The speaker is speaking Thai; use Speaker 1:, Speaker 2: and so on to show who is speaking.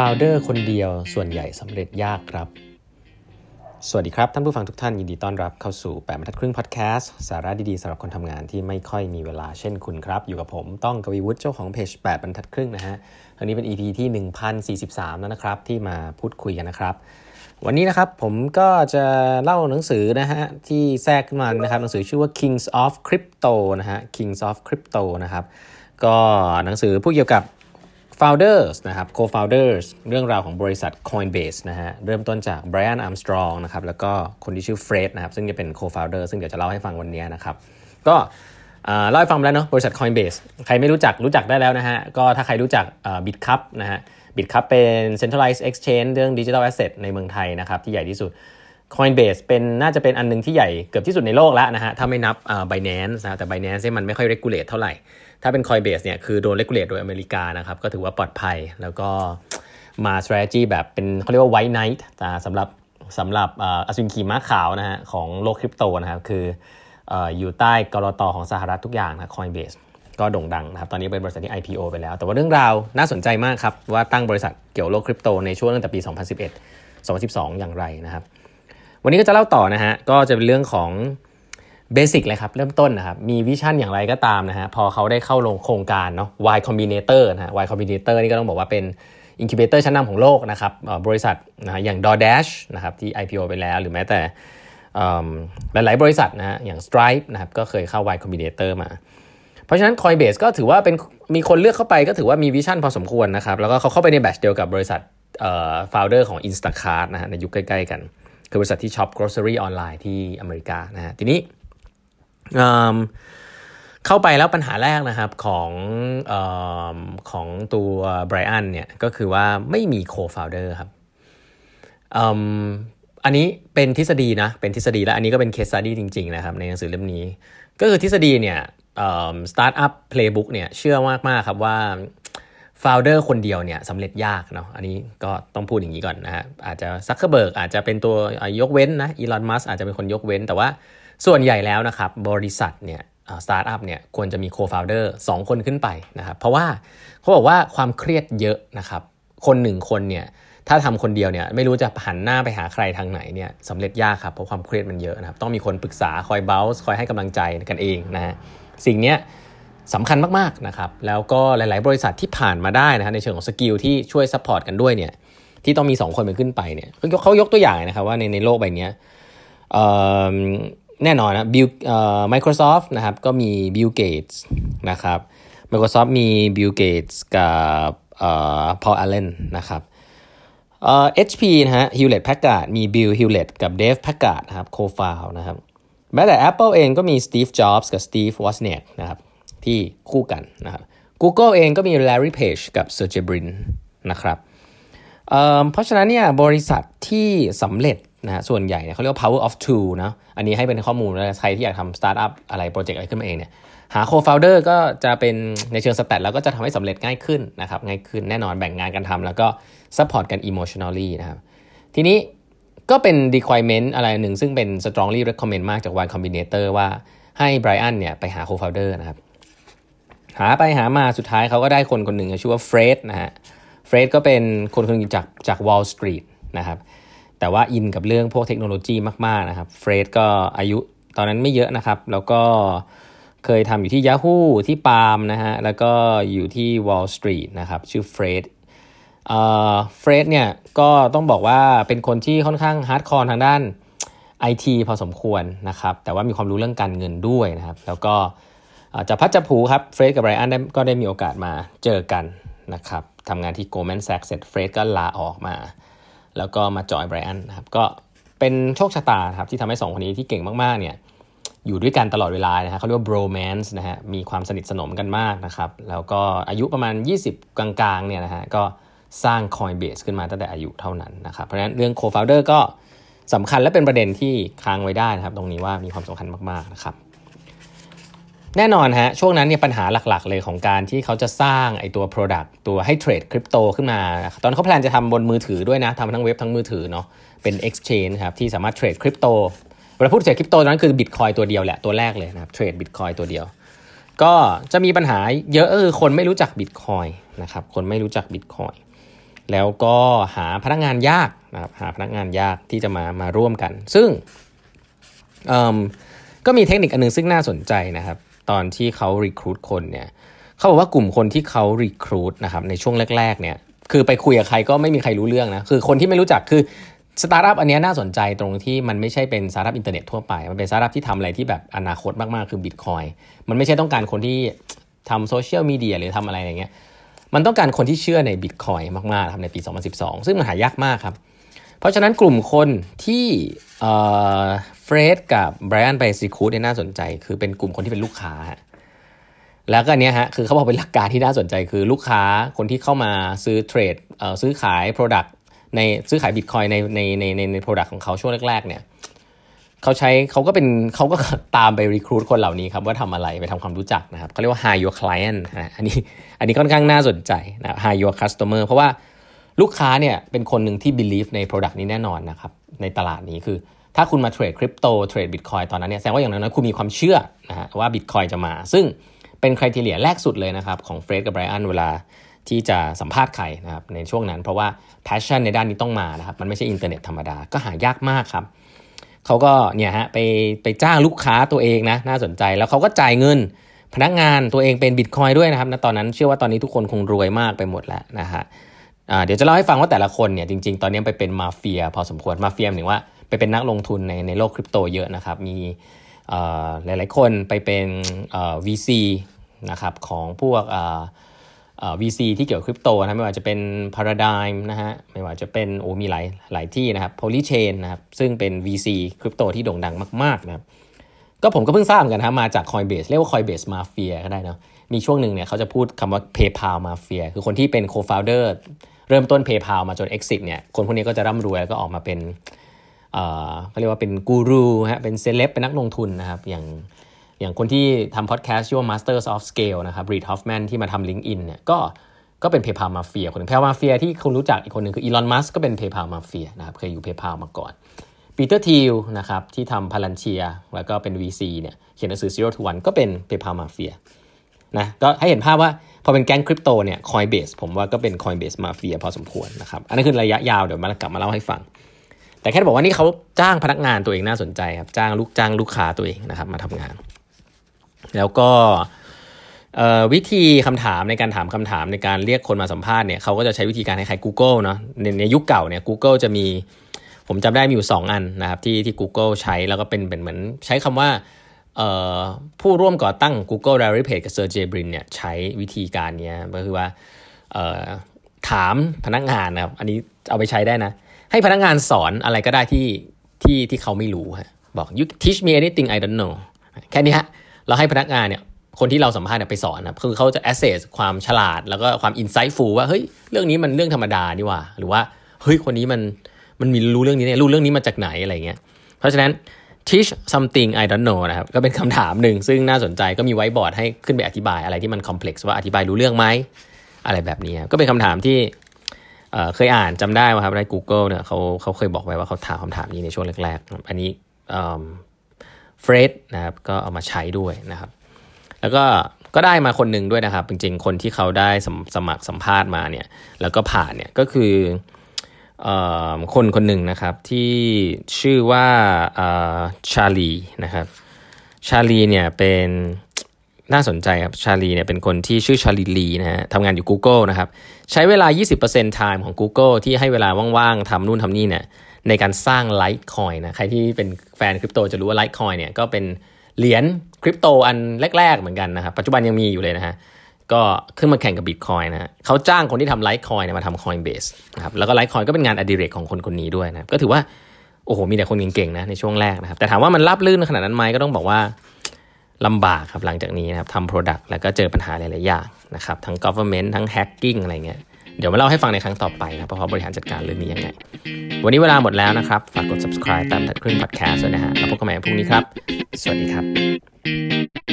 Speaker 1: ฟาวเดอร์คนเดียวส่วนใหญ่สำเร็จยากครับ สวัสดีครับ ท่านผู้ฟังทุกท่านยินดีต้อนรับเข้าสู่8บรรทัดครึ่งพอดแคสต์สาระดีๆสำหรับคนทำงานที่ไม่ค่อยมีเวลาเช่นคุณครับ อยู่กับผมต้องกวีวุฒิเจ้าของเพจ8บรรทัดครึ่งนะฮะอันนี้เป็น EP ที่ 1043 แล้วนะครับ ที่มาพูดคุยกันนะครับ วันนี้นะครับผมก็จะเล่าหนังสือนะฮะที่แทรกขึ้นมานะครับหนังสือชื่อว่า Kings of Crypto นะฮะ Kings of Crypto นะครับก็หนังสือพูดเกี่ยวกับ founders นะครับ co-founders เรื่องราวของบริษัท Coinbase นะฮะเริ่มต้นจาก Brian Armstrong นะครับแล้วก็คนที่ชื่อ Fred นะครับซึ่งจะเป็น co-founder ซึ่งเดี๋ยวจะเล่าให้ฟังวันนี้นะครับก็เล่าให้ฟังแล้วเนาะบริษัท Coinbase ใครไม่รู้จักรู้จักได้แล้วนะฮะก็ถ้าใครรู้จัก Bitcup นะฮะ Bitcup เป็น centralized exchange เรื่อง digital asset ในเมืองไทยนะครับที่ใหญ่ที่สุด Coinbase เป็นน่าจะเป็นอันนึงที่ใหญ่เกือบที่สุดในโลกแล้วนะฮะถ้าไม่นับ Binance นะแต่ Binance มันไม่ค่อย regulate เท่าไหร่ ถ้าเป็น Coinbase เนี่ยคือโดนเลกูเลตโดยอเมริกานะครับก็ถือว่าปลอดภัยแล้วก็มา strategy แบบเป็นเขาเรียกว่า white knight สำหรับสำหรับอสุนขีม้าขาวนะฮะของโลกคริปโตนะครับคืออยู่ใต้กรอตของสหรัฐทุกอย่างนะ Coinbase ก็โด่งดังนะครับ ตอนนี้เป็นบริษัทที่ IPO ไปแล้ว แต่ว่าเรื่องราวน่าสนใจมากครับ ว่าตั้งบริษัทเกี่ยวโลกคริปโตในช่วงตั้งแต่ปี 2011 2012 อย่างไรนะครับ วันนี้ก็จะเล่าต่อนะฮะ ก็จะเป็นเรื่องของ basic เลยครับ เริ่มต้นนะครับ มี vision อย่างไรก็ตามนะฮะ พอเขาได้เข้าลงโครงการเนาะ Y Combinator นะฮะ Y Combinator นี่ก็ต้องบอกว่าเป็น incubator ชั้นนำของโลกนะครับ บริษัทนะอย่าง DoorDash นะครับที่ IPO ไปแล้ว หรือแม้แต่หลาย ๆ บริษัทนะฮะอย่าง Stripe นะครับก็เคยเข้า Y Combinator มา เพราะฉะนั้น Coinbase ก็ถือว่าเป็นมีคนเลือกเข้าไปก็ถือว่ามี vision พอสมควรนะครับ แล้วก็เขาเข้าไปใน batch เดียวกับบริษัทเอ่อ founder ของ Instacart นะฮะในยุคใกล้ ๆ กัน คือบริษัทที่ shop grocery ออนไลน์ที่อเมริกานะฮะทีนี้เข้าไปแล้วปัญหาแรกนะครับของอของตัวไบรอันเนี่ยก็คือว่าไม่มี co-founder ครับอันนี้เป็นทฤษฎีนะเป็นทฤษฎีและอันนี้ก็เป็นเคสสต u ดี้จริงๆนะครับในหนังสือเล่มนี้ ก็คือทฤษฎีเนี่ย startup playbook เนี่ยเชื่อมากๆครับว่า founder คนเดียวเนี่ยสำเร็จยากเนาะอันนี้ก็ต้องพูดอย่างนี้ก่อนนะฮะอาจจะซักเคอร์เบิร์กอาจจะเป็นตัวยกเว้นนะอีลอนมัสก์อาจจะเป็นคนยกเว้น แต่ว่าส่วนใหญ่แล้วนะครับบริษัทเนี่ยสตาร์ทอัพเนี่ยควรจะมี co-founder สองคนขึ้นไปนะครับเพราะว่าเขาบอกว่าความเครียดเยอะนะครับคนหนึ่งคนเนี่ยถ้าทำคนเดียวเนี่ยไม่รู้จะหันหน้าไปหาใครทางไหนเนี่ยสำเร็จยากครับเพราะความเครียดมันเยอะนะครับต้องมีคนปรึกษาคอย bless คอยให้กำลังใจกันเองนะฮะสิ่งเนี้ย สำคัญมากๆนะครับแล้วก็หลาย ๆ บริษัทที่ผ่านมาได้นะฮะในเชิงของ skill ที่ช่วย support กันด้วยเนี่ยที่ต้องมี 2 คนไปขึ้นไปเนี่ยเขายกตัวอย่างนะครับว่าในในโลกใบนี้แน่นอนนะบิลเอ่อ Microsoft นะครับก็มีบิลเกตส์นะครับ Microsoft มีบิลเกตส์กับเอ่อ Paul Allen นะครับเอ่อ HP นะฮะ Hewlett Packard มี Bill Hewlett กับ Dave Packard นะครับ co-found นะครับแม้แต่ Apple เองก็มี Steve Jobs กับ Steve Wozniak นะครับ ที่คู่กันนะครับ Google เองก็มี Larry Page กับ Sergey Brin นะครับเพราะฉะนั้นเนี่ยบริษัทที่สำเร็จนะส่วนใหญ่เนี่ยเขาเรียกว่า power of two นะอันนี้ให้เป็นข้อมูลแล้วใครที่อยากทำสตาร์ทอัพอะไร project อะไรขึ้นมาเองเนี่ยหา co-founder ก็จะเป็นในเชิง stat แล้วก็จะทำให้สำเร็จง่ายขึ้นนะครับง่ายขึ้นแน่นอนแบ่งงานกันทำแล้วก็ support กัน emotionally นะครับทีนี้ก็เป็น requirement อะไรหนึ่งซึ่งเป็น strongly recommend มากจาก Y Combinator ว่าให้ไบรอันเนี่ยไปหา co-founder นะครับ หาไปหามาสุดท้ายเขาก็ได้คนคนหนึ่งชื่อว่าเฟรดนะฮะเฟรดก็เป็นคนคนนึงจากจาก Wall Street นะครับแต่ว่าอินกับเรื่องพวกเทคโนโลยีมาก ๆ นะครับเฟรดก็อายุตอนนั้นไม่เยอะนะครับ แล้วก็เคยทำอยู่ที่ Yahoo ที่ปาล์มนะฮะแล้วก็อยู่ที่ Wall Street นะครับชื่อเฟรดเฟรดเนี่ยก็ต้องบอกว่าเป็นคนที่ค่อนข้าง hardcore ทางด้าน IT พอสมควรนะครับแต่ว่ามีความรู้เรื่องการเงินด้วยนะครับ แล้วก็ จับพลัดจับผลูครับเฟรดกับไบรอันก็ได้มีโอกาสมาเจอกันนะครับทำงานที่ Goldman Sachs เสร็จเฟรดก็ลาออกมา แล้วก็มาจอยไบรอันนะครับก็เป็นโชคชะตาครับที่ทำให้สองคนนี้ที่เก่งมากๆเนี่ยอยู่ด้วยกันตลอดเวลานะฮะเขาเรียกว่า bromance นะฮะมีความสนิทสนมกันมากนะครับ แล้วก็อายุประมาณ 20 กลางๆเนี่ยนะฮะก็สร้าง Coinbase ขึ้นมาตั้งแต่อายุเท่านั้นนะครับเพราะฉะนั้นเรื่อง co-founder ก็สำคัญและเป็นประเด็นที่ค้างไว้ได้นะครับ ตรงนี้ว่ามีความสำคัญมากๆนะครับ แน่นอนฮะช่วงนั้นเนี่ยปัญหาหลักๆ เลยของการที่เขาจะสร้างไอตัว Product ตัวให้เทรดคริปโตขึ้นมา ตอนเขา plan จะทำบนมือถือด้วยนะทำทั้งเว็บทั้งมือถือเนาะเป็น Exchange ครับที่สามารถเทรดคริปโตเวลาพูดเทรดคริปโตนั้นคือบิตคอยตัวเดียวแหละตัวแรกเลยนะครับเทรดบิตคอยตัวเดียว ก็จะมีปัญหาเยอะเออคนไม่รู้จักบิตคอยนะครับคนไม่รู้จักบิตคอยแล้วก็หาพนักงานยากนะครับหาพนักงานยากที่จะมามาร่วมกัน ซึ่งก็มีเทคนิคอันนึงซึ่งน่าสนใจนะครับ ตอนที่เขา recruit คนเนี่ยเขาบอกว่ากลุ่มคนที่เขา recruit นะครับในช่วงแรก ๆ เนี่ย คือไปคุยกับใครก็ไม่มีใครรู้เรื่องนะคือคนที่ไม่รู้จักคือสตาร์ทอัพอันนี้น่าสนใจตรงที่มันไม่ใช่เป็นสตาร์ทอัพอินเทอร์เน็ตทั่วไป มันเป็นสตาร์ทอัพที่ทำอะไรที่แบบอนาคตมากๆ คือบิตคอยมันไม่ใช่ต้องการคนที่ทำโซเชียลมีเดียหรือทำอะไรอย่างเงี้ยมันต้องการคนที่เชื่อในบิตคอยมากๆครับในปี 2012 ซึ่งมันหายากมากครับ เพราะฉะนั้นกลุ่มคนที่ เฟรดกับไบรอันไป recruit เนี่ยน่าสนใจ คือเป็นกลุ่มคนที่เป็นลูกค้า แล้วก็เนี้ยฮะคือเขาบอกเป็นหลักการที่น่าสนใจคือลูกค้าคนที่เข้ามาซื้อเทรดซื้อขาย Product ในซื้อขายบิตคอยในในในในใน product ของเขาช่วงแรกๆเนี่ยเขาใช้เขาก็เป็นเขาก็ตามไปรีคูดคนเหล่านี้ครับว่าทำอะไรไปทำความรู้จักนะครับเขาเรียกว่า hire your client นะอันนี้อันนี้ค่อนข้างน่าสนใจนะ hire your customer เพราะว่าลูกค้าเนี่ยเป็นคนหนึ่งที่ believe ใน product นี้แน่นอนนะครับในตลาดนี้คือ ถ้าคุณมาเทรดคริปโตเทรดบิตคอยตอนนั้นเนี่ยแสดงว่าอย่างน้อยคุณมีความเชื่อนะฮะว่าบิตคอยจะมา ซึ่งเป็นคุณทีเลียแรกสุดเลยนะครับของเฟรดกับไบรอันเวลาที่จะสัมภาษณ์ใครนะครับในช่วงนั้น เพราะว่า passion ในด้านนี้ต้องมานะครับมันไม่ใช่อินเทอร์เน็ตธรรมดาก็หายากมากครับเขาก็เนี่ยฮะไปไปจ้างลูกค้าตัวเองนะน่าสนใจแล้วเขาก็จ่ายเงินพนักงานตัวเองเป็นบิตคอยด้วยนะครับณตอนนั้นเชื่อว่าตอนนี้ทุกคนคงรวยมากไปหมดแล้วนะฮะเดี๋ยวจะเล่าให้ฟังว่าแต่ละคนเนี่ยจริง ๆ ตอนนี้ไปเป็นมาเฟีย พอสมควรมาเฟียหมายถึงว่า เป็นนักลงทุนในในโลกคริปโตเยอะนะครับ มีหลายๆคนไปเป็น VC นะครับของพวก VC ที่เกี่ยวกับคริปโตนะไม่ว่าจะเป็น Paradigm นะฮะไม่ว่าจะเป็นโอ้มีหลายหลายที่นะครับ Polychain นะครับซึ่งเป็น VC คริปโตที่โด่งดังมากๆนะครับก็ผมก็เพิ่งทราบกันครับมาจาก Coinbase เรียกว่า Coinbase Mafia ก็ได้นะมีช่วงหนึ่งเนี่ยเขาจะพูดคำว่า PayPal Mafia คือคนที่เป็น co-founder เริ่มต้น PayPal มาจน exit เนี่ยคนพวกนี้ก็จะร่ำรวยแล้วก็ออกมาเป็น เขาเรียกว่าเป็นกูรูฮะเป็นเซเลบเป็นนักลงทุนนะครับ อย่างอย่างคนที่ทำพอดแคสต์ชื่อว่า Masters of Scale นะครับรีดฮอฟแมนที่มาทำ LinkedIn เนี่ยก็ก็เป็น PayPal Mafia คนหนึ่ง PayPal Mafia ที่คุณรู้จักอีกคนหนึ่งคืออีลอนมัสก็เป็น PayPal Mafia นะครับเคยอยู่ PayPal มาก่อนปีเตอร์ทิลนะครับที่ทำ Palantir แล้วก็เป็น VC เนี่ยเขียนหนังสือ Zero to One ก็เป็น PayPal Mafia นะก็ให้เห็นภาพว่าพอเป็นแก๊งคริปโตเนี่ย Coinbase ผมว่าก็เป็น Coinbase Mafia พอสมควรนะครับอันนี้คือระยะยาวเดี๋ยวมากลับมาเล่าให้ฟัง แต่แค่บอกว่านี่เขาจ้างพนักงานตัวเองน่าสนใจครับจ้างลูกจ้างลูกค้าตัวเองนะครับมาทำงาน แล้วก็วิธีคำถามในการถามคำถามในการเรียกคนมาสัมภาษณ์เนี่ยเขาก็จะใช้วิธีการคล้ายๆ Google เนาะในในยุคเก่าเนี่ย Google จะมีผมจำได้มีอยู่ 2 อันนะครับที่ที่ Google ใช้แล้วก็เป็นเป็นเหมือนใช้คำว่าผู้ร่วมก่อตั้ง Google Diary Page กับ Sergey Brin เนี่ยใช้วิธีการนี้ก็คือว่าถามพนักงานนะครับ อันนี้เอาไปใช้ได้นะ ให้พนักงานสอนอะไรก็ได้ที่ที่ที่เขาไม่รู้ฮะบอก you teach me anything I don't know แค่นี้ฮะเราให้พนักงานเนี่ยคนที่เราสัมภาษณ์ไปสอนนะคือเขาจะ assess ความฉลาดแล้วก็ความ insightful ว่าเฮ้ยเรื่องนี้มันเรื่องธรรมดานี่ว่า หรือว่าเฮ้ยคนนี้มันมันมีรู้เรื่องนี้เนี่ยรู้เรื่องนี้มาจากไหนอะไรเงี้ยเพราะฉะนั้น teach something I don't know นะครับก็เป็นคำถามหนึ่งซึ่งน่าสนใจก็มีไว้บอร์ดให้ขึ้นไปอธิบายอะไรที่มัน complex ว่าอธิบายรู้เรื่องไหมอะไรแบบนี้ก็เป็นคำถามที่ เคยอ่านจำได้ว่าครับใน Google เนี่ยเขาเขาเคยบอกไว้ว่าเขาถามคำถามนี้ในช่วงแรกๆ อันนี้เฟรดนะครับก็เอามาใช้ด้วยนะครับ แล้วก็ก็ได้มาคนหนึ่งด้วยนะครับ จริงๆ คนที่เขาได้สสมัครสัมภาษณ์มาเนี่ยแล้วก็ผ่านเนี่ยก็คือคนคนหนึ่งนะครับที่ชื่อว่าชาลีนะครับชาลีเนี่ยเป็น น่าสนใจครับชาลีเนี่ยเป็นคนที่ชื่อชาลีลีนะฮะทำงานอยู่ Google นะครับ ใช้เวลา 20% time ของ Google ที่ให้เวลาว่างๆทำนู่นทำนี่เนี่ยในการสร้าง Litecoin นะใครที่เป็นแฟนคริปโตจะรู้ว่า Litecoin เนี่ยก็เป็นเหรียญคริปโตอันแรก ๆ เหมือนกันนะครับ ปัจจุบันยังมีอยู่เลยนะฮะก็ขึ้นมาแข่งกับบิตคอยนะเขาจ้างคนที่ทำ Litecoin เนี่ยมาทำ Coinbase นะครับแล้วก็ Litecoin ก็เป็นงานอดิเรกของคนคนนี้ด้วยนะก็ถือว่าโอ้โหมีแต่คนเก่งๆนะในช่วงแรกนะครับแต่ถามว่ามันราบรื่นขนาดนั้นไหมก็ต้องบอกว่า ลำบากครับหลังจากนี้นะครับทำ Product แล้วก็เจอปัญหาหลาย ๆ อย่างนะครับทั้ง government ทั้ง hacking อะไรเงี้ยเดี๋ยวมาเล่าให้ฟังในครั้งต่อไปนะเพราะเขาบริหารจัดการเรื่องนี้ยังไง วันนี้เวลาหมดแล้วนะครับ ฝากกด subscribe ตามทัดครึ่ง podcast ด้วยนะฮะแล้วพบกันใหม่พรุ่งนี้ครับ สวัสดีครับ